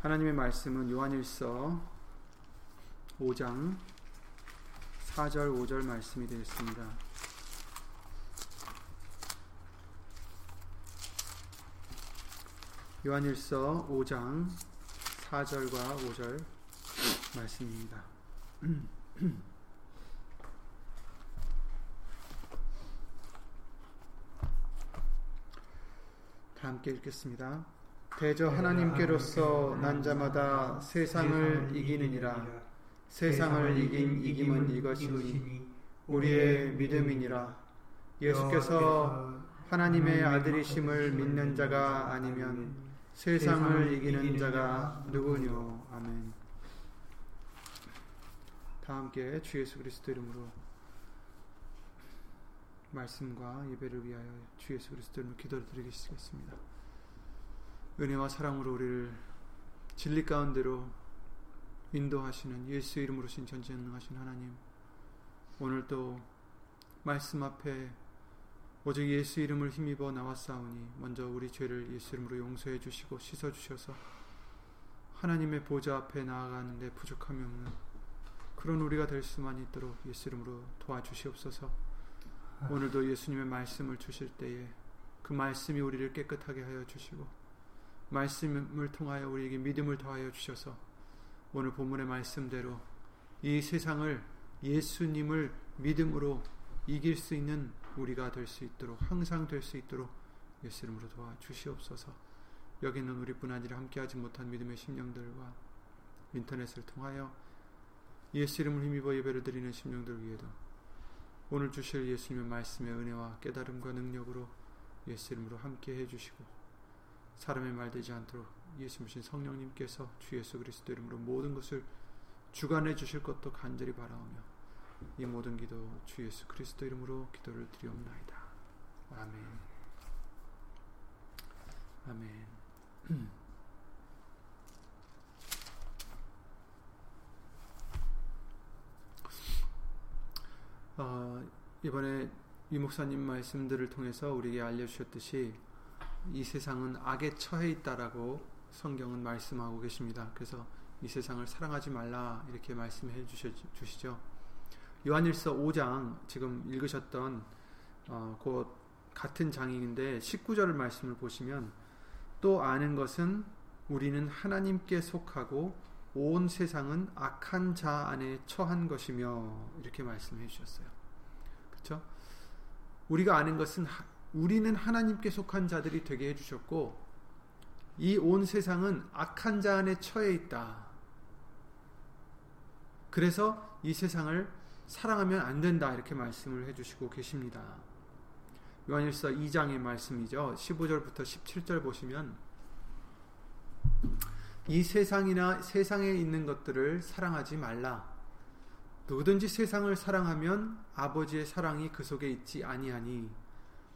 하나님의 말씀은 요한일서 5장 4절 5절 말씀이 되겠습니다. 요한일서 5장 4절과 5절 말씀입니다. 다 함께 읽겠습니다. 대저 하나님께로서 난 자마다 세상을 이기느니라. 세상을 이긴 이김은 이것이니 우리의 믿음이니라. 예수께서 하나님의 아들이심을 믿는 자가 아니면 세상을 이기는 자가 누구뇨? 아멘. 다 함께 주 예수 그리스도 이름으로 말씀과 예배를 위하여 주 예수 그리스도 이름으로 기도를 드리겠습니다. 은혜와 사랑으로 우리를 진리 가운데로 인도하시는 예수 이름으로 신 전지전능하신 하나님 오늘도 말씀 앞에 오직 예수 이름을 힘입어 나왔사오니 먼저 우리 죄를 예수 이름으로 용서해 주시고 씻어 주셔서 하나님의 보좌 앞에 나아가는데 부족함이 없는 그런 우리가 될 수만 있도록 예수 이름으로 도와주시옵소서. 오늘도 예수님의 말씀을 주실 때에 그 말씀이 우리를 깨끗하게 하여 주시고 말씀을 통하여 우리에게 믿음을 더하여 주셔서 오늘 본문의 말씀대로 이 세상을 예수님을 믿음으로 이길 수 있는 우리가 될 수 있도록 항상 될 수 있도록 예수 이름으로 도와주시옵소서. 여기 있는 우리뿐 아니라 함께하지 못한 믿음의 심령들과 인터넷을 통하여 예수 이름을 힘입어 예배를 드리는 심령들 위에도 오늘 주실 예수님의 말씀의 은혜와 깨달음과 능력으로 예수 이름으로 함께 해주시고 사람의 말 되지 않도록 예수님신 성령님께서 주 예수 그리스도 이름으로 모든 것을 주관해 주실 것도 간절히 바라오며 이 모든 기도 주 예수 그리스도 이름으로 기도를 드리옵나이다. 아멘. 아멘. 어, 이번에 이 목사님 말씀들을 통해서 우리에게 알려주셨듯이 이 세상은 악에 처해 있다라고 성경은 말씀하고 계십니다. 그래서 이 세상을 사랑하지 말라 이렇게 말씀해 주시죠. 요한일서 5장 지금 읽으셨던 어, 그 같은 장인데 19절 말씀을 보시면 또 아는 것은 우리는 하나님께 속하고 온 세상은 악한 자 안에 처한 것이며 이렇게 말씀해 주셨어요. 그렇죠? 우리가 아는 것은 우리는 하나님께 속한 자들이 되게 해 주셨고 이 온 세상은 악한 자 안에 처해 있다. 그래서 이 세상을 사랑하면 안 된다 이렇게 말씀을 해 주시고 계십니다. 요한일서 2장의 말씀이죠. 15절부터 17절 보시면 이 세상이나 세상에 있는 것들을 사랑하지 말라. 누구든지 세상을 사랑하면 아버지의 사랑이 그 속에 있지 아니하니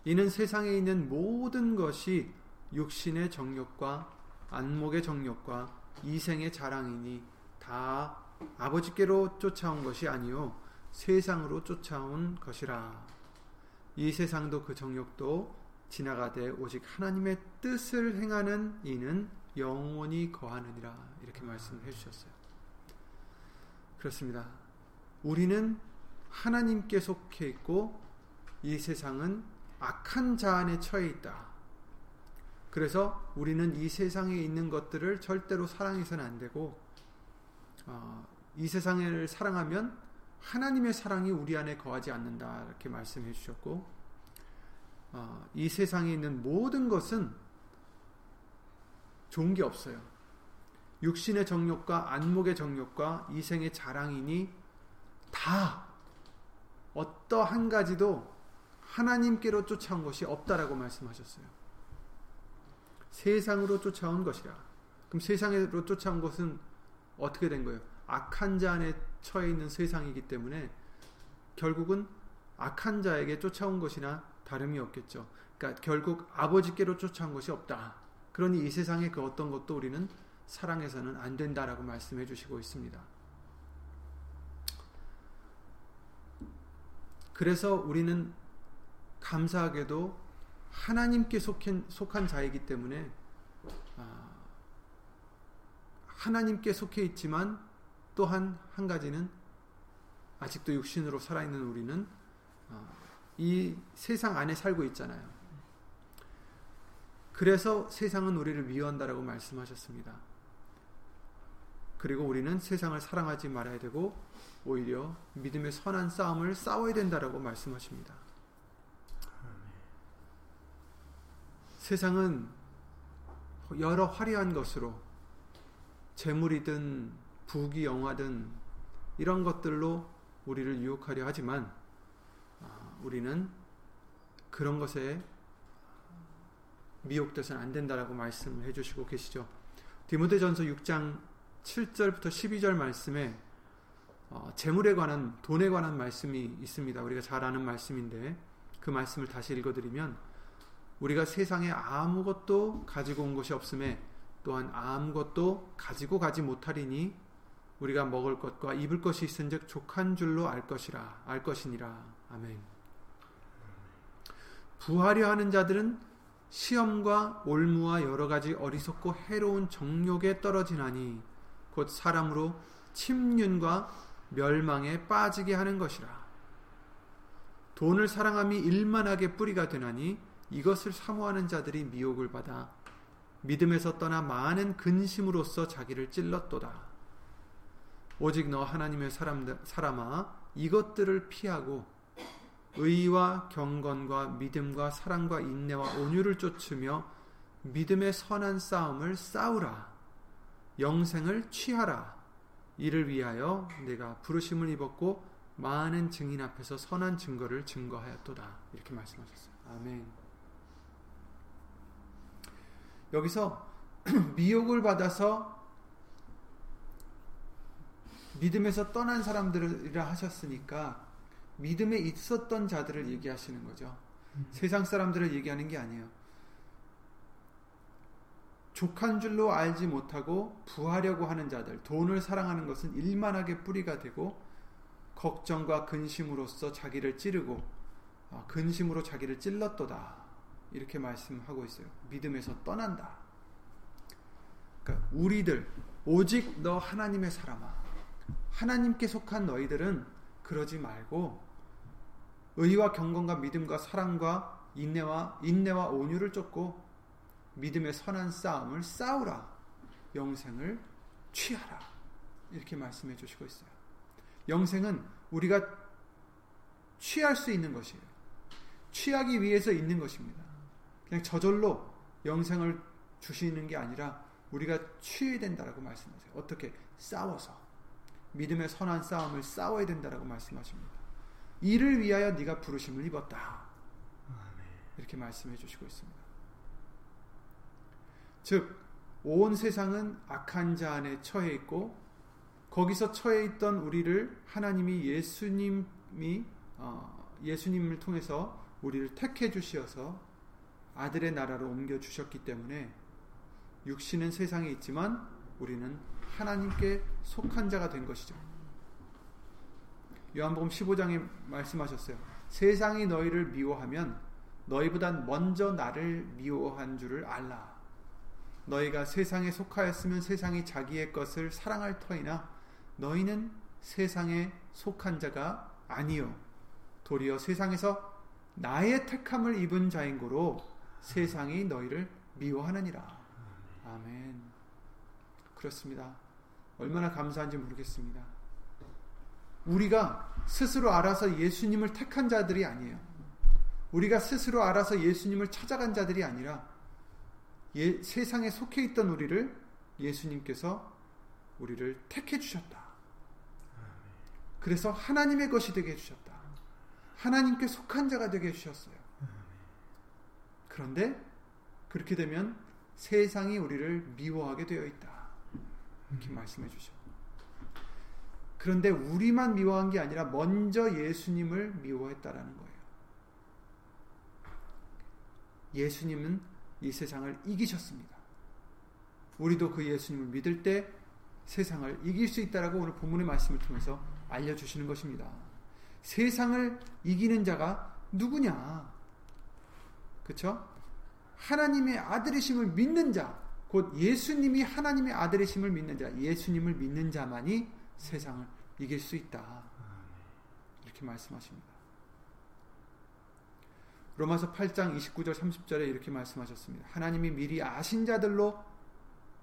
이는 세상에 있는 모든 것이 육신의 정욕과 안목의 정욕과 이생의 자랑이니 다 아버지께로 쫓아온 것이 아니요 세상으로 쫓아온 것이라. 이 세상도 그 정욕도 지나가되 오직 하나님의 뜻을 행하는 이는 영원히 거하느니라 이렇게 말씀해 주셨어요. 그렇습니다. 우리는 하나님께 속해 있고 이 세상은 악한 자 안에 처해 있다. 그래서 우리는 이 세상에 있는 것들을 절대로 사랑해서는 안 되고 어, 이 세상을 사랑하면 하나님의 사랑이 우리 안에 거하지 않는다 이렇게 말씀해 주셨고 어, 이 세상에 있는 모든 것은 좋은 게 없어요. 육신의 정욕과 안목의 정욕과 이생의 자랑이니 다 어떠한 가지도 하나님께로 쫓아온 것이 없다라고 말씀하셨어요. 세상으로 쫓아온 것이라. 그럼 세상으로 쫓아온 것은 어떻게 된 거예요? 악한 자 안에 처해 있는 세상이기 때문에 결국은 악한 자에게 쫓아온 것이나 다름이 없겠죠. 그러니까 결국 아버지께로 쫓아온 것이 없다. 그러니 이 세상의 그 어떤 것도 우리는 사랑해서는 안 된다라고 말씀해 주시고 있습니다. 그래서 우리는 감사하게도 하나님께 속한, 속한 자이기 때문에 아, 하나님께 속해 있지만 또한 한 가지는 아직도 육신으로 살아있는 우리는 어, 이 세상 안에 살고 있잖아요. 그래서 세상은 우리를 미워한다라고 말씀하셨습니다. 그리고 우리는 세상을 사랑하지 말아야 되고 오히려 믿음의 선한 싸움을 싸워야 된다라고 말씀하십니다. 세상은 여러 화려한 것으로 재물이든 부귀 영화든 이런 것들로 우리를 유혹하려 하지만 아, 우리는 그런 것에 미혹돼서는 안 된다라고 말씀해 주시고 계시죠. 디모데전서 6장 7절부터 12절 말씀에 어, 재물에 관한 돈에 관한 말씀이 있습니다. 우리가 잘 아는 말씀인데 그 말씀을 다시 읽어드리면 우리가 세상에 아무것도 가지고 온 것이 없음에 또한 아무것도 가지고 가지 못하리니 우리가 먹을 것과 입을 것이 있은즉 족한 줄로 알 것이라 알 것이니라 아멘. 부하려 하는 자들은 시험과 올무와 여러 가지 어리석고 해로운 정욕에 떨어지나니 곧 사람으로 침륜과 멸망에 빠지게 하는 것이라. 돈을 사랑함이 일만하게 뿌리가 되나니 이것을 사모하는 자들이 미혹을 받아 믿음에서 떠나 많은 근심으로써 자기를 찔렀도다. 오직 너 하나님의 사람, 사람아 이것들을 피하고 의와 경건과 믿음과 사랑과 인내와 온유를 쫓으며 믿음의 선한 싸움을 싸우라. 영생을 취하라. 이를 위하여 내가 부르심을 입었고 많은 증인 앞에서 선한 증거를 증거하였도다. 이렇게 말씀하셨어요. 아멘. 여기서 미혹을 받아서 믿음에서 떠난 사람들이라 하셨으니까 믿음에 있었던 자들을 얘기하시는 거죠. 음. 세상 사람들을 얘기하는 게 아니에요. 족한 줄로 알지 못하고 부하려고 하는 자들, 돈을 사랑하는 것은 일만하게 뿌리가 되고 걱정과 근심으로써 자기를 찌르고 아, 근심으로 자기를 찔렀도다. 이렇게 말씀하고 있어요. 믿음에서 떠난다. 그러니까 우리들 오직 너 하나님의 사람아. 하나님께 속한 너희들은 그러지 말고 의와 경건과 믿음과 사랑과 인내와 인내와 온유를 쫓고 믿음의 선한 싸움을 싸우라. 영생을 취하라. 이렇게 말씀해 주시고 있어요. 영생은 우리가 취할 수 있는 것이에요. 취하기 위해서 있는 것입니다. 그냥 저절로 영생을 주시는 게 아니라 우리가 취해야 된다라고 말씀하세요. 어떻게 싸워서 믿음의 선한 싸움을 싸워야 된다라고 말씀하십니다. 이를 위하여 네가 부르심을 입었다. 이렇게 말씀해 주시고 있습니다. 즉, 온 세상은 악한 자 안에 처해 있고 거기서 처해 있던 우리를 하나님이 예수님이 어, 예수님을 통해서 우리를 택해 주시어서 아들의 나라로 옮겨 주셨기 때문에 육신은 세상에 있지만 우리는 하나님께 속한 자가 된 것이죠. 요한복음 15장에 말씀하셨어요. 세상이 너희를 미워하면 너희보단 먼저 나를 미워한 줄을 알라. 너희가 세상에 속하였으면 세상이 자기의 것을 사랑할 터이나 너희는 세상에 속한 자가 아니요 도리어 세상에서 나의 택함을 입은 자인 고로 세상이 너희를 미워하느니라. 아멘. 그렇습니다. 얼마나 감사한지 모르겠습니다. 우리가 스스로 알아서 예수님을 택한 자들이 아니에요. 우리가 스스로 알아서 예수님을 찾아간 자들이 아니라 예, 세상에 속해 있던 우리를 예수님께서 우리를 택해 주셨다. 그래서 하나님의 것이 되게 해주셨다. 하나님께 속한 자가 되게 해주셨어요. 그런데 그렇게 되면 세상이 우리를 미워하게 되어 있다. 이렇게 말씀해 주셔. 그런데 우리만 미워한 게 아니라 먼저 예수님을 미워했다라는 거예요. 예수님은 이 세상을 이기셨습니다. 우리도 그 예수님을 믿을 때 세상을 이길 수 있다라고 오늘 본문의 말씀을 통해서 알려주시는 것입니다. 세상을 이기는 자가 누구냐? 그쵸? 하나님의 아들이심을 믿는 자, 곧 예수님이 하나님의 아들이심을 믿는 자, 예수님을 믿는 자만이 세상을 이길 수 있다. 이렇게 말씀하십니다. 로마서 8장 29절 30절에 이렇게 말씀하셨습니다. 하나님이 미리 아신 자들로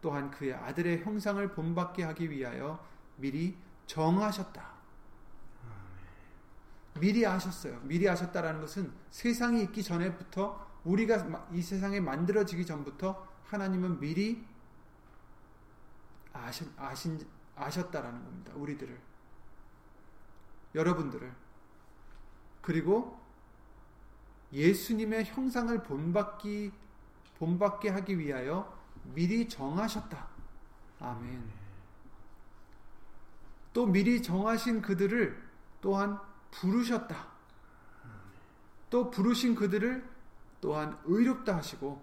또한 그의 아들의 형상을 본받게 하기 위하여 미리 정하셨다. 미리 아셨어요. 미리 아셨다라는 것은 세상이 있기 전에부터 우리가 이 세상에 만들어지기 전부터 하나님은 미리 아신, 아신, 아셨다라는 겁니다. 우리들을. 여러분들을. 그리고 예수님의 형상을 본받기, 본받게 하기 위하여 미리 정하셨다. 아멘. 또 미리 정하신 그들을 또한 부르셨다. 또 부르신 그들을 또한 의롭다 하시고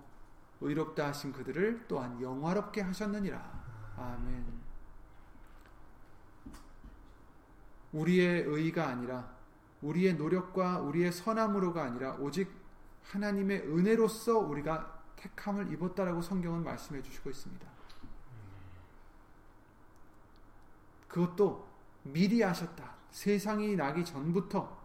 의롭다 하신 그들을 또한 영화롭게 하셨느니라. 아멘. 우리의 의가 아니라 우리의 노력과 우리의 선함으로가 아니라 오직 하나님의 은혜로서 우리가 택함을 입었다라고 성경은 말씀해 주시고 있습니다. 그것도 미리 아셨다. 세상이 나기 전부터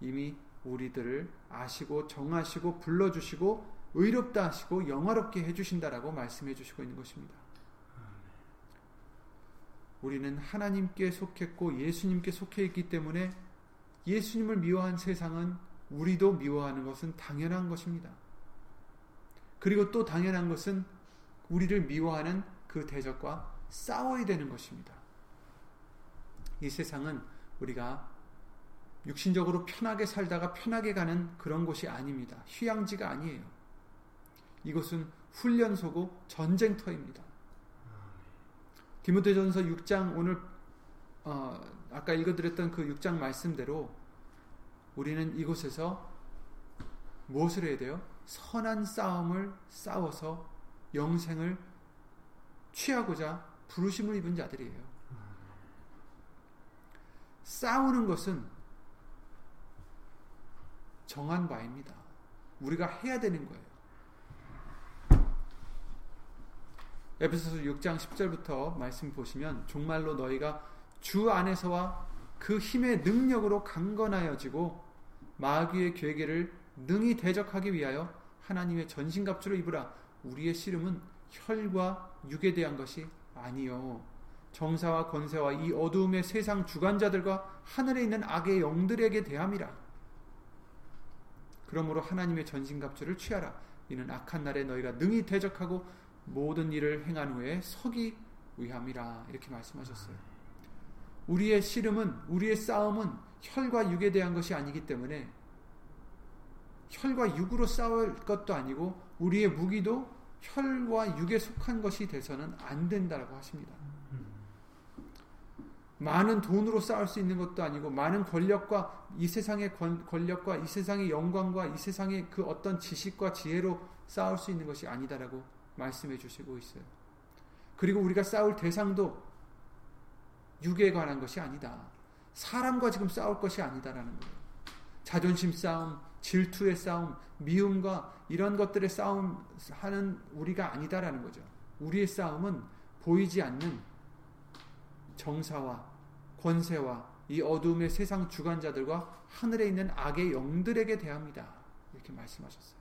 이미 우리들을 아시고 정하시고 불러주시고 의롭다 하시고 영화롭게 해주신다라고 말씀해 주시고 있는 것입니다. 우리는 하나님께 속했고 예수님께 속해 있기 때문에 예수님을 미워한 세상은 우리도 미워하는 것은 당연한 것입니다. 그리고 또 당연한 것은 우리를 미워하는 그 대적과 싸워야 되는 것입니다. 이 세상은 우리가 육신적으로 편하게 살다가 편하게 가는 그런 곳이 아닙니다. 휴양지가 아니에요. 이곳은 훈련소고 전쟁터입니다. 디모데전서 6장 오늘 어, 아까 읽어드렸던 그 6장 말씀대로 우리는 이곳에서 무엇을 해야 돼요? 선한 싸움을 싸워서 영생을 취하고자 부르심을 입은 자들이에요. 싸우는 것은 정한 바입니다. 우리가 해야 되는 거예요. 에베소서 6장 10절부터 말씀 보시면 정말로 너희가 주 안에서와 그 힘의 능력으로 강건하여지고 마귀의 괴계를 능히 대적하기 위하여 하나님의 전신갑주를 입으라. 우리의 씨름은 혈과 육에 대한 것이 아니요 정사와 권세와 이 어두움의 세상 주관자들과 하늘에 있는 악의 영들에게 대함이라. 그러므로 하나님의 전신갑주를 취하라. 이는 악한 날에 너희가 능히 대적하고 모든 일을 행한 후에 서기 위함이라 이렇게 말씀하셨어요. 우리의 씨름은 우리의 싸움은 혈과 육에 대한 것이 아니기 때문에 혈과 육으로 싸울 것도 아니고 우리의 무기도 혈과 육에 속한 것이 돼서는 안 된다라고 하십니다. 많은 돈으로 싸울 수 있는 것도 아니고 많은 권력과 이 세상의 권력과 이 세상의 영광과 이 세상의 그 어떤 지식과 지혜로 싸울 수 있는 것이 아니다라고 말씀해 주시고 있어요. 그리고 우리가 싸울 대상도 육에 관한 것이 아니다. 사람과 지금 싸울 것이 아니다라는 거예요. 자존심 싸움, 질투의 싸움, 미움과 이런 것들의 싸움 하는 우리가 아니다라는 거죠. 우리의 싸움은 보이지 않는 정사와 권세와 이 어둠의 세상 주관자들과 하늘에 있는 악의 영들에게 대합니다. 이렇게 말씀하셨어요.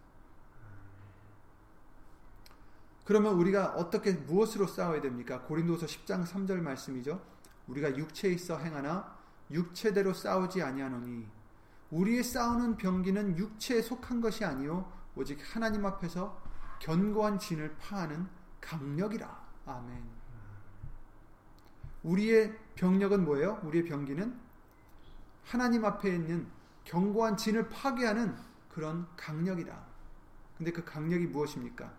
그러면 우리가 어떻게 무엇으로 싸워야 됩니까? 고린도서 10장 3절 말씀이죠. 우리가 육체에 있어 행하나 육체대로 싸우지 아니하노니 우리의 싸우는 병기는 육체에 속한 것이 아니요 오직 하나님 앞에서 견고한 진을 파하는 강력이라. 아멘. 우리의 병력은 뭐예요? 우리의 병기는 하나님 앞에 있는 견고한 진을 파괴하는 그런 강력이다. 근데 그 강력이 무엇입니까?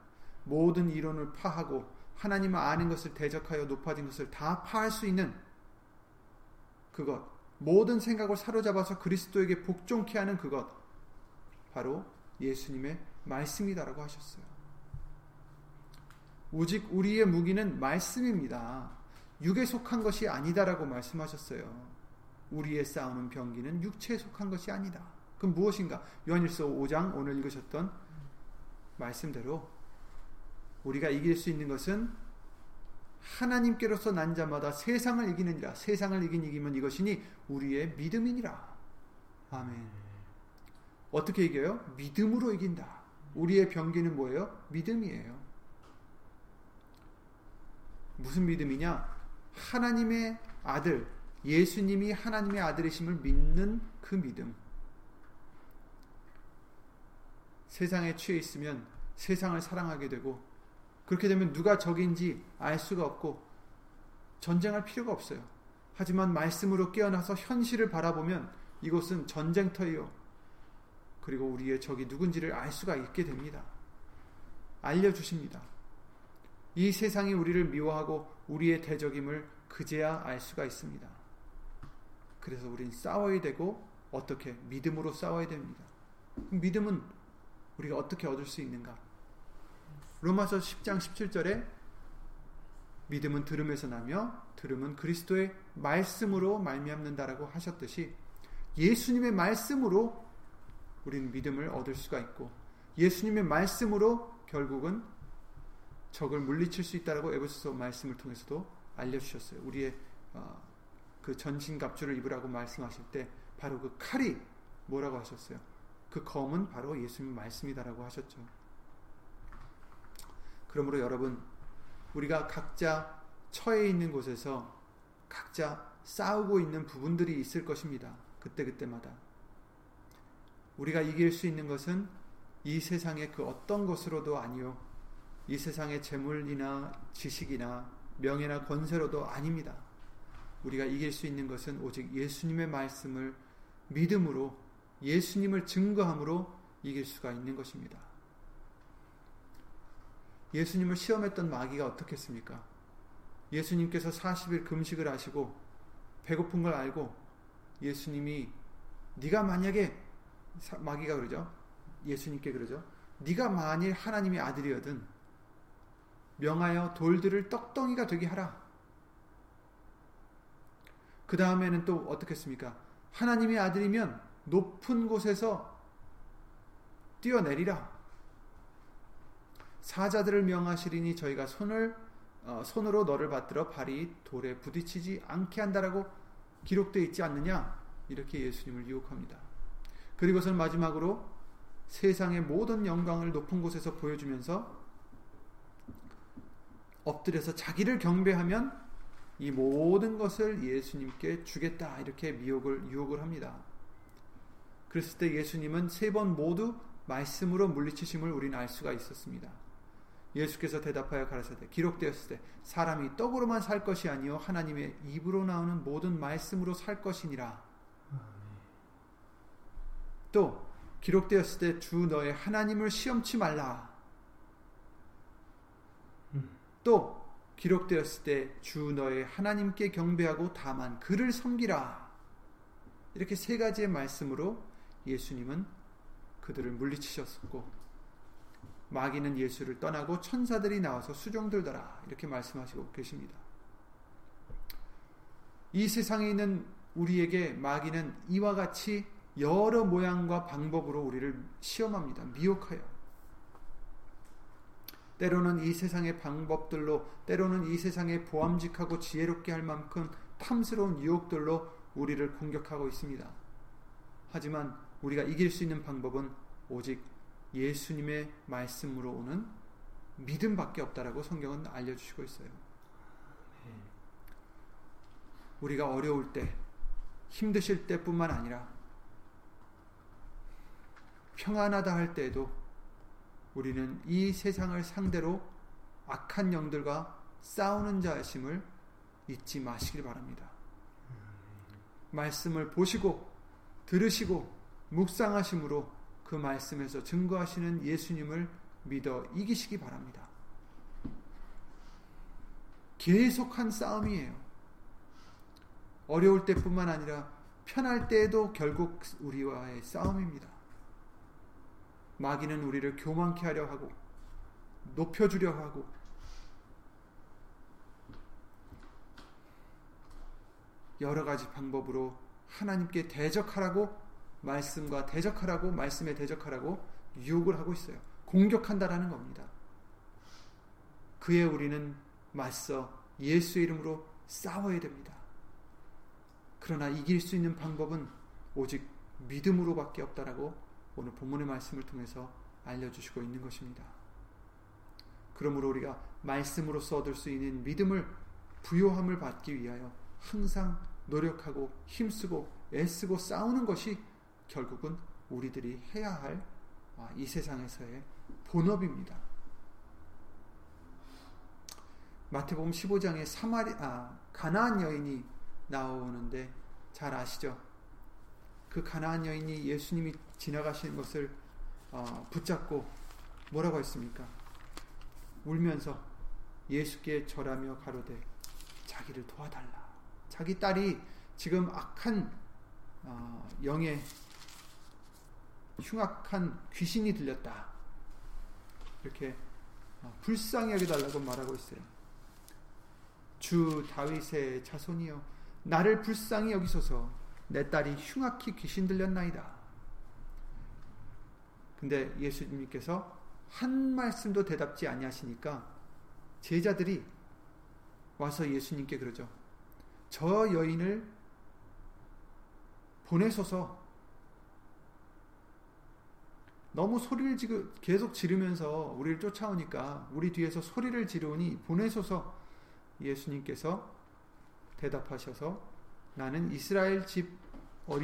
모든 이론을 파하고 하나님을 아는 것을 대적하여 높아진 것을 다 파할 수 있는 그것, 모든 생각을 사로잡아서 그리스도에게 복종케 하는 그것, 바로 예수님의 말씀이다라고 하셨어요. 오직 우리의 무기는 말씀입니다. 육에 속한 것이 아니다라고 말씀하셨어요. 우리의 싸우는 병기는 육체에 속한 것이 아니다. 그럼 무엇인가? 요한일서 5장 오늘 읽으셨던 말씀대로 우리가 이길 수 있는 것은 하나님께로서 난 자마다 세상을 이기느니라. 세상을 이긴 이기면 이것이니 우리의 믿음이니라. 아멘. 어떻게 이겨요? 믿음으로 이긴다. 우리의 병기는 뭐예요? 믿음이에요. 무슨 믿음이냐? 하나님의 아들, 예수님이 하나님의 아들이심을 믿는 그 믿음. 세상에 취해 있으면 세상을 사랑하게 되고 그렇게 되면 누가 적인지 알 수가 없고 전쟁할 필요가 없어요. 하지만 말씀으로 깨어나서 현실을 바라보면 이곳은 전쟁터이요. 그리고 우리의 적이 누군지를 알 수가 있게 됩니다. 알려주십니다. 이 세상이 우리를 미워하고 우리의 대적임을 그제야 알 수가 있습니다. 그래서 우린 싸워야 되고 어떻게 믿음으로 싸워야 됩니다. 믿음은 우리가 어떻게 얻을 수 있는가? 로마서 10장 17절에 믿음은 들음에서 나며 들음은 그리스도의 말씀으로 말미암는다라고 하셨듯이 예수님의 말씀으로 우리는 믿음을 얻을 수가 있고 예수님의 말씀으로 결국은 적을 물리칠 수 있다라고 에베소서 말씀을 통해서도 알려주셨어요. 우리의 어, 그 전신갑주를 입으라고 말씀하실 때 바로 그 칼이 뭐라고 하셨어요? 그 검은 바로 예수님 말씀이다라고 하셨죠. 그러므로 여러분 우리가 각자 처해 있는 곳에서 각자 싸우고 있는 부분들이 있을 것입니다. 그때그때마다. 우리가 이길 수 있는 것은 이 세상의 그 어떤 것으로도 아니요. 이 세상의 재물이나 지식이나 명예나 권세로도 아닙니다. 우리가 이길 수 있는 것은 오직 예수님의 말씀을 믿음으로 예수님을 증거함으로 이길 수가 있는 것입니다. 예수님을 시험했던 마귀가 어떻겠습니까? 예수님께서 40일 금식을 하시고 배고픈 걸 알고 예수님이 네가 만약에 마귀가 그러죠. 예수님께 그러죠. 네가 만일 하나님의 아들이거든 명하여 돌들을 떡덩이가 되게 하라. 그 다음에는 또 어떻겠습니까? 하나님의 아들이면 높은 곳에서 뛰어내리라. 사자들을 명하시리니 저희가 손을 어, 손으로 너를 받들어 발이 돌에 부딪히지 않게 한다라고 기록되어 있지 않느냐? 이렇게 예수님을 유혹합니다. 그리고선 마지막으로 세상의 모든 영광을 높은 곳에서 보여주면서 엎드려서 자기를 경배하면 이 모든 것을 예수님께 주겠다 이렇게 미혹을 유혹을 합니다. 그랬을 때 예수님은 세 번 모두 말씀으로 물리치심을 우리는 알 수가 있었습니다. 예수께서 대답하여 가라사대 기록되었을 때 사람이 떡으로만 살 것이 아니요 하나님의 입으로 나오는 모든 말씀으로 살 것이니라. 또 기록되었을 때 주 너의 하나님을 시험치 말라. 또 기록되었을 때 주 너의 하나님께 경배하고 다만 그를 섬기라. 이렇게 세 가지의 말씀으로 예수님은 그들을 물리치셨고 마귀는 예수를 떠나고 천사들이 나와서 수종들더라 이렇게 말씀하시고 계십니다. 이 세상에 있는 우리에게 마귀는 이와 같이 여러 모양과 방법으로 우리를 시험합니다. 미혹하여. 때로는 이 세상의 방법들로, 때로는 이 세상의 보암직하고 지혜롭게 할 만큼 탐스러운 유혹들로 우리를 공격하고 있습니다. 하지만 우리가 이길 수 있는 방법은 오직 예수님의 말씀으로 오는 믿음밖에 없다라고 성경은 알려주시고 있어요. 우리가 어려울 때, 힘드실 때뿐만 아니라 평안하다 할 때에도 우리는 이 세상을 상대로 악한 영들과 싸우는 자심을 잊지 마시길 바랍니다. 말씀을 보시고 들으시고 묵상하심으로 그 말씀에서 증거하시는 예수님을 믿어 이기시기 바랍니다. 계속한 싸움이에요. 어려울 때뿐만 아니라 편할 때에도 결국 우리와의 싸움입니다. 마귀는 우리를 교만케 하려 하고 높여주려 하고 여러 가지 방법으로 하나님께 대적하라고 말씀과 대적하라고 말씀에 대적하라고 유혹을 하고 있어요. 공격한다라는 겁니다. 그에 우리는 맞서 예수의 이름으로 싸워야 됩니다. 그러나 이길 수 있는 방법은 오직 믿음으로밖에 없다라고 오늘 본문의 말씀을 통해서 알려주시고 있는 것입니다. 그러므로 우리가 말씀으로써 얻을 수 있는 믿음을 부요함을 받기 위하여 항상 노력하고 힘쓰고 애쓰고 싸우는 것이 결국은 우리들이 해야 할이 아, 세상에서의 본업입니다. 마태복음 15장에 사마리 아 가나안 여인이 나오는데 잘 아시죠? 그 가나안 여인이 예수님이 지나가시는 것을 어, 붙잡고 뭐라고 했습니까? 울면서 예수께 절하며 가로되 자기를 도와달라. 자기 딸이 지금 악한 어, 영의 흉악한 귀신이 들렸다. 이렇게 어, 불쌍히 여겨달라고 말하고 있어요. 주 다윗의 자손이여 나를 불쌍히 여기소서 내 딸이 흉악히 귀신 들렸나이다. 근데 예수님께서 한 말씀도 대답지 아니하시니까 제자들이 와서 예수님께 그러죠. 저 여인을 보내소서 너무 소리를 지금 계속 지르면서 우리를 쫓아오니까 우리 뒤에서 소리를 지르니 보내소서 예수님께서 대답하셔서 나는 이스라엘 집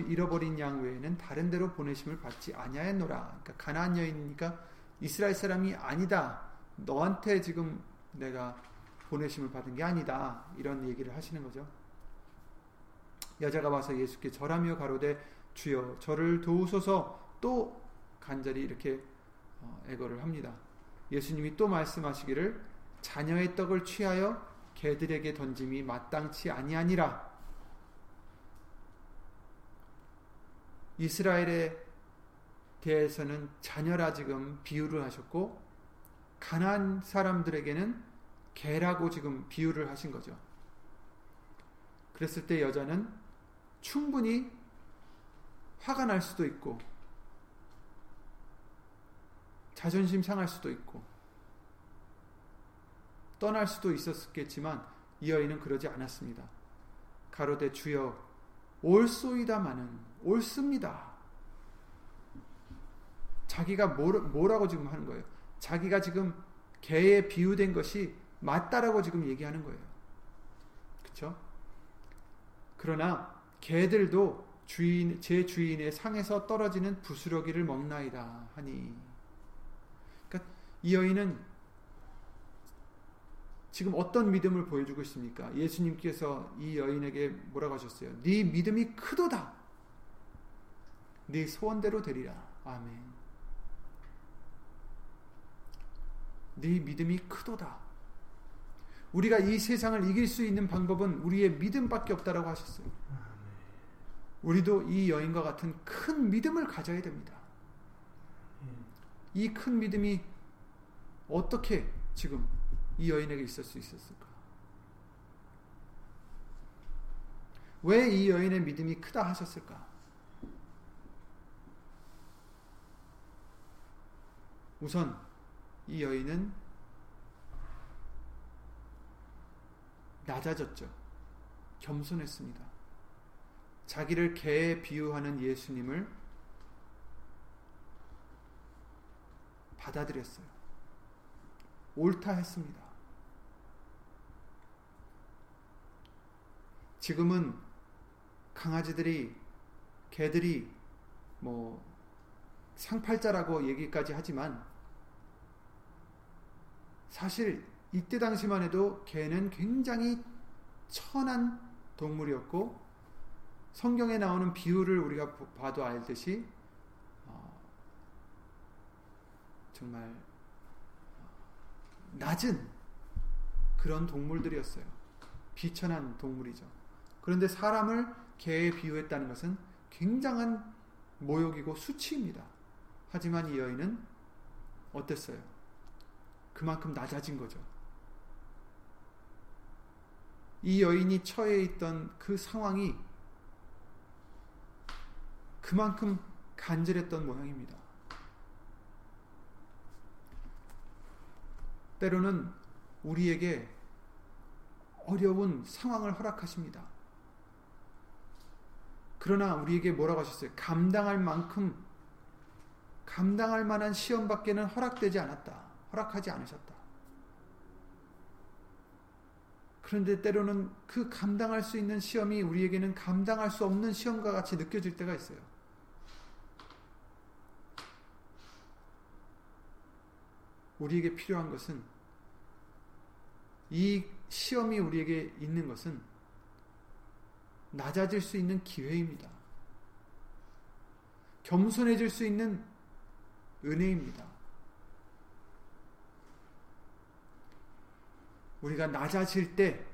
잃어버린 양 외에는 다른 데로 보내심을 받지 아니하였노라. 그러니까 가나안 여인이니까 이스라엘 사람이 아니다. 너한테 지금 내가 보내심을 받은 게 아니다. 이런 얘기를 하시는 거죠. 여자가 와서 예수께 절하며 가로되 주여 저를 도우소서 또 간절히 이렇게 어, 애거를 합니다. 예수님이 또 말씀하시기를 자녀의 떡을 취하여 개들에게 던짐이 마땅치 아니하니라. 이스라엘에 대해서는 자녀라 지금 비유를 하셨고 가난 사람들에게는 개라고 지금 비유를 하신 거죠. 그랬을 때 여자는 충분히 화가 날 수도 있고 자존심 상할 수도 있고 떠날 수도 있었겠지만 이 여인은 그러지 않았습니다. 가로되 주여 옳소이다마는 옳습니다. 자기가 뭐라고 지금 하는 거예요? 자기가 지금 개에 비유된 것이 맞다라고 지금 얘기하는 거예요. 그렇죠? 그러나 개들도 주인 제 주인의 상에서 떨어지는 부스러기를 먹나이다 하니. 그러니까 이 여인은 지금 어떤 믿음을 보여주고 있습니까? 예수님께서 이 여인에게 뭐라고 하셨어요? 네 믿음이 크도다. 네 소원대로 되리라. 아멘. 네 믿음이 크도다. 우리가 이 세상을 이길 수 있는 방법은 우리의 믿음밖에 없다라고 하셨어요. 우리도 이 여인과 같은 큰 믿음을 가져야 됩니다. 이 큰 믿음이 어떻게 지금 이 여인에게 있을 수 있었을까? 왜 이 여인의 믿음이 크다 하셨을까? 우선 이 여인은 낮아졌죠. 겸손했습니다. 자기를 개에 비유하는 예수님을 받아들였어요. 옳다 했습니다. 지금은 강아지들이 개들이 뭐 상팔자라고 얘기까지 하지만 사실 이때 당시만 해도 개는 굉장히 천한 동물이었고 성경에 나오는 비유를 우리가 봐도 알듯이 어, 정말 낮은 그런 동물들이었어요. 비천한 동물이죠. 그런데 사람을 개에 비유했다는 것은 굉장한 모욕이고 수치입니다. 하지만 이 여인은 어땠어요? 그만큼 낮아진 거죠. 이 여인이 처해 있던 그 상황이 그만큼 간절했던 모양입니다. 때로는 우리에게 어려운 상황을 허락하십니다. 그러나 우리에게 뭐라고 하셨어요? 감당할 만큼 감당할 만한 시험 밖에는 허락되지 않았다. 허락하지 않으셨다. 그런데 때로는 그 감당할 수 있는 시험이 우리에게는 감당할 수 없는 시험과 같이 느껴질 때가 있어요. 우리에게 필요한 것은 이 시험이 우리에게 있는 것은 낮아질 수 있는 기회입니다. 겸손해질 수 있는 은혜입니다. 우리가 낮아질 때,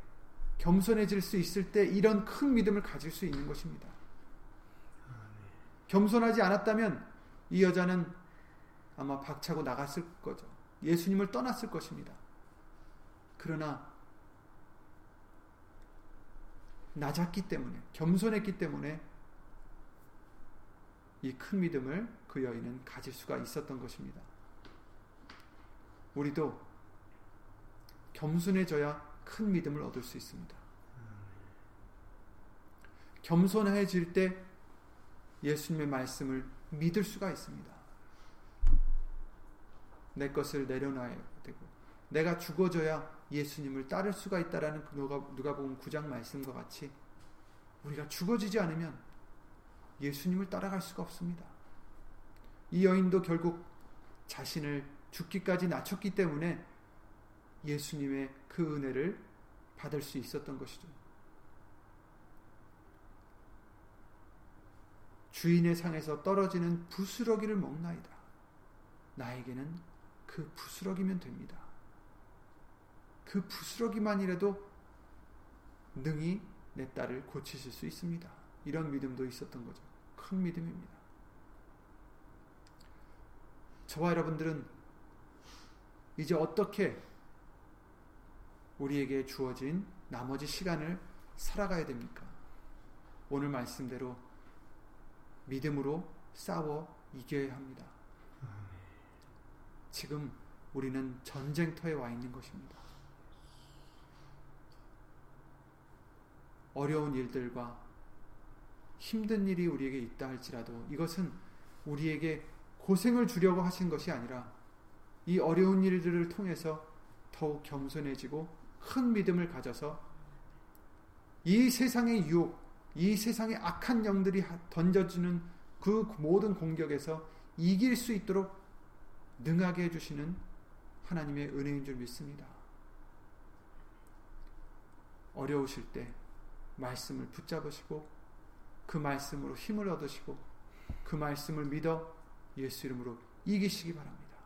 겸손해질 수 있을 때 이런 큰 믿음을 가질 수 있는 것입니다. 겸손하지 않았다면 이 여자는 아마 박차고 나갔을 거죠. 예수님을 떠났을 것입니다. 그러나 낮았기 때문에 겸손했기 때문에 이 큰 믿음을 그 여인은 가질 수가 있었던 것입니다. 우리도 겸손해져야 큰 믿음을 얻을 수 있습니다. 겸손해질 때 예수님의 말씀을 믿을 수가 있습니다. 내 것을 내려놔야 되고 내가 죽어져야 예수님을 따를 수가 있다라는 그 누가 누가복음 9장 말씀과 같이 우리가 죽어지지 않으면 예수님을 따라갈 수가 없습니다. 이 여인도 결국 자신을 죽기까지 낮췄기 때문에 예수님의 그 은혜를 받을 수 있었던 것이죠. 주인의 상에서 떨어지는 부스러기를 먹나이다. 나에게는 그 부스러기면 됩니다. 그 부스러기만이라도 능히 내 딸을 고치실 수 있습니다. 이런 믿음도 있었던 거죠. 큰 믿음입니다. 저와 여러분들은 이제 어떻게 우리에게 주어진 나머지 시간을 살아가야 됩니까? 오늘 말씀대로 믿음으로 싸워 이겨야 합니다. 지금 우리는 전쟁터에 와 있는 것입니다. 어려운 일들과 힘든 일이 우리에게 있다 할지라도 이것은 우리에게 고생을 주려고 하신 것이 아니라 이 어려운 일들을 통해서 더욱 겸손해지고 큰 믿음을 가져서 이 세상의 유혹, 이 세상의 악한 영들이 던져주는 그 모든 공격에서 이길 수 있도록 능하게 해주시는 하나님의 은혜인 줄 믿습니다. 어려우실 때 말씀을 붙잡으시고 그 말씀으로 힘을 얻으시고 그 말씀을 믿어 예수 이름으로 이기시기 바랍니다.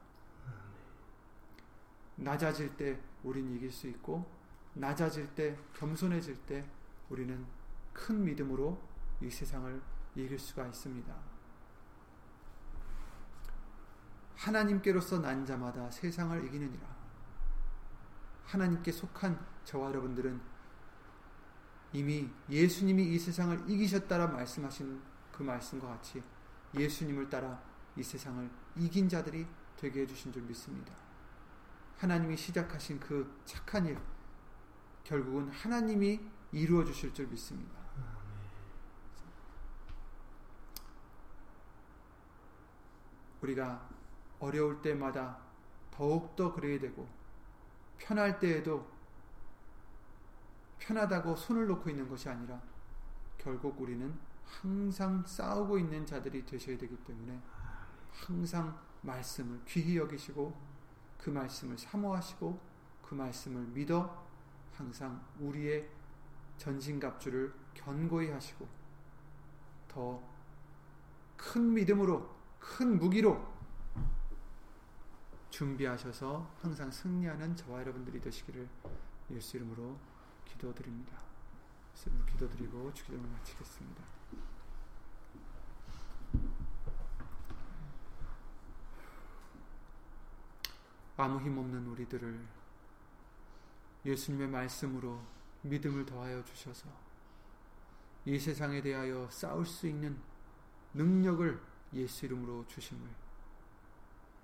낮아질 때 우린 이길 수 있고 낮아질 때 겸손해질 때 우리는 큰 믿음으로 이 세상을 이길 수가 있습니다. 하나님께로서 난 자마다 세상을 이기느니라. 하나님께 속한 저와 여러분들은 이미 예수님이 이 세상을 이기셨다라 말씀하신 그 말씀과 같이 예수님을 따라 이 세상을 이긴 자들이 되게 해주신 줄 믿습니다. 하나님이 시작하신 그 착한 일, 결국은 하나님이 이루어 주실 줄 믿습니다. 우리가 어려울 때마다 더욱더 그래야 되고, 편할 때에도 편하다고 손을 놓고 있는 것이 아니라, 결국 우리는 항상 싸우고 있는 자들이 되셔야 되기 때문에, 항상 말씀을 귀히 여기시고, 그 말씀을 사모하시고, 그 말씀을 믿어 항상 우리의 전신갑주를 견고히 하시고 더 큰 믿음으로 큰 무기로 준비하셔서 항상 승리하는 저와 여러분들이 되시기를 예수 이름으로 기도드립니다. 이름으로 기도드리고 주기도를 마치겠습니다. 아무 힘 없는 우리들을 예수님의 말씀으로 믿음을 더하여 주셔서 이 세상에 대하여 싸울 수 있는 능력을 예수 이름으로 주심을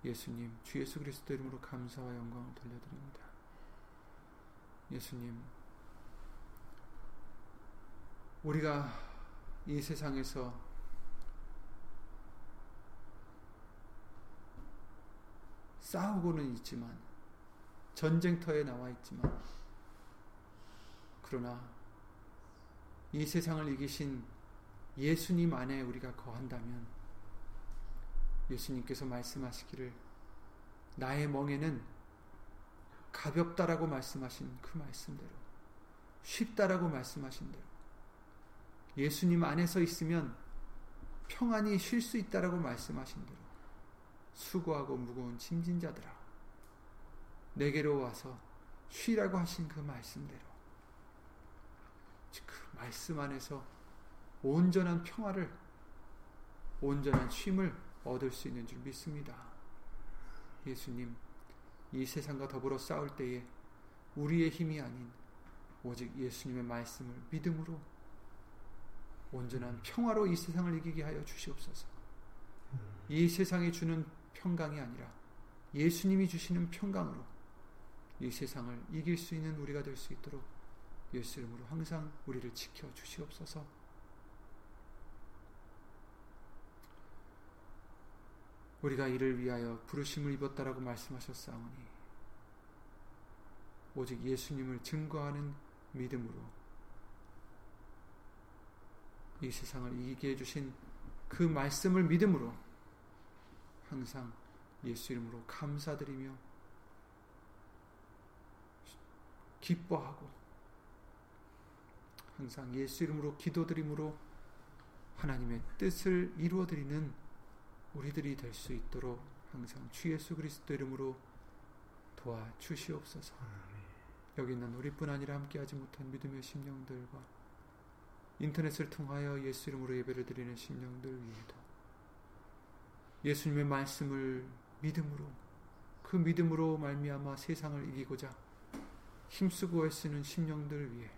예수님 주 예수 그리스도 이름으로 감사와 영광을 돌려드립니다. 예수님, 우리가 이 세상에서 싸우고는 있지만, 전쟁터에 나와 있지만, 그러나 이 세상을 이기신 예수님 안에 우리가 거한다면, 예수님께서 말씀하시기를, 나의 멍에는 가볍다라고 말씀하신 그 말씀대로, 쉽다라고 말씀하신 대로, 예수님 안에서 있으면 평안히 쉴 수 있다라고 말씀하신 대로, 수고하고 무거운 짐진 자들아, 내게로 와서 쉬라고 하신 그 말씀대로, 그 말씀 안에서 온전한 평화를, 온전한 쉼을 얻을 수 있는 줄 믿습니다. 예수님, 이 세상과 더불어 싸울 때에 우리의 힘이 아닌 오직 예수님의 말씀을 믿음으로 온전한 평화로 이 세상을 이기게 하여 주시옵소서. 이 세상이 주는 평강이 아니라 예수님이 주시는 평강으로 이 세상을 이길 수 있는 우리가 될 수 있도록 예수 이름으로 항상 우리를 지켜 주시옵소서. 우리가 이를 위하여 부르심을 입었다라고 말씀하셨사오니 오직 예수님을 증거하는 믿음으로 이 세상을 이기게 해주신 그 말씀을 믿음으로 항상 예수 이름으로 감사드리며 기뻐하고 항상 예수 이름으로 기도드림으로 하나님의 뜻을 이루어 드리는 우리들이 될 수 있도록 항상 주 예수 그리스도 이름으로 도와 주시옵소서. 여기 있는 우리뿐 아니라 함께하지 못한 믿음의 심령들과 인터넷을 통하여 예수 이름으로 예배를 드리는 심령들 위에도 예수님의 말씀을 믿음으로 그 믿음으로 말미암아 세상을 이기고자 힘쓰고 애쓰는 심령들 위해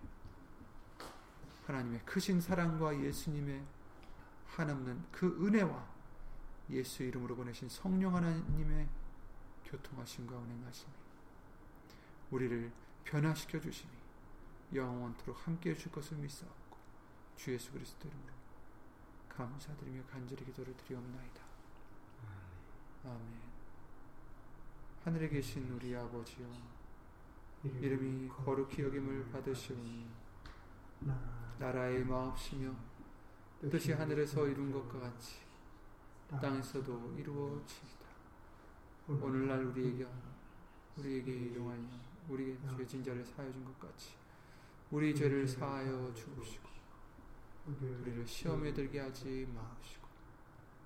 하나님의 크신 사랑과 예수님의 한없는 그 은혜와 예수 이름으로 보내신 성령 하나님의 교통하심과 운행하심이 우리를 변화시켜 주심이 영원토록 함께 해 줄 것을 믿사옵고 주 예수 그리스도 이름으로 감사드리며 간절히 기도를 드리옵나이다. 아멘. 하늘에 계신 우리 아버지여 이름이 거룩히 여김을 받으시오니 나라의 마옵시며 뜻이 하늘에서 이룬 것과 같이 땅에서도 이루어지이다. 오늘날 우리에게 우리에게 일용하여 우리의 죄진 자를 사하여 준 것 같이 우리 죄를 사하여 주시고 우리를 시험에 들게 하지 마시고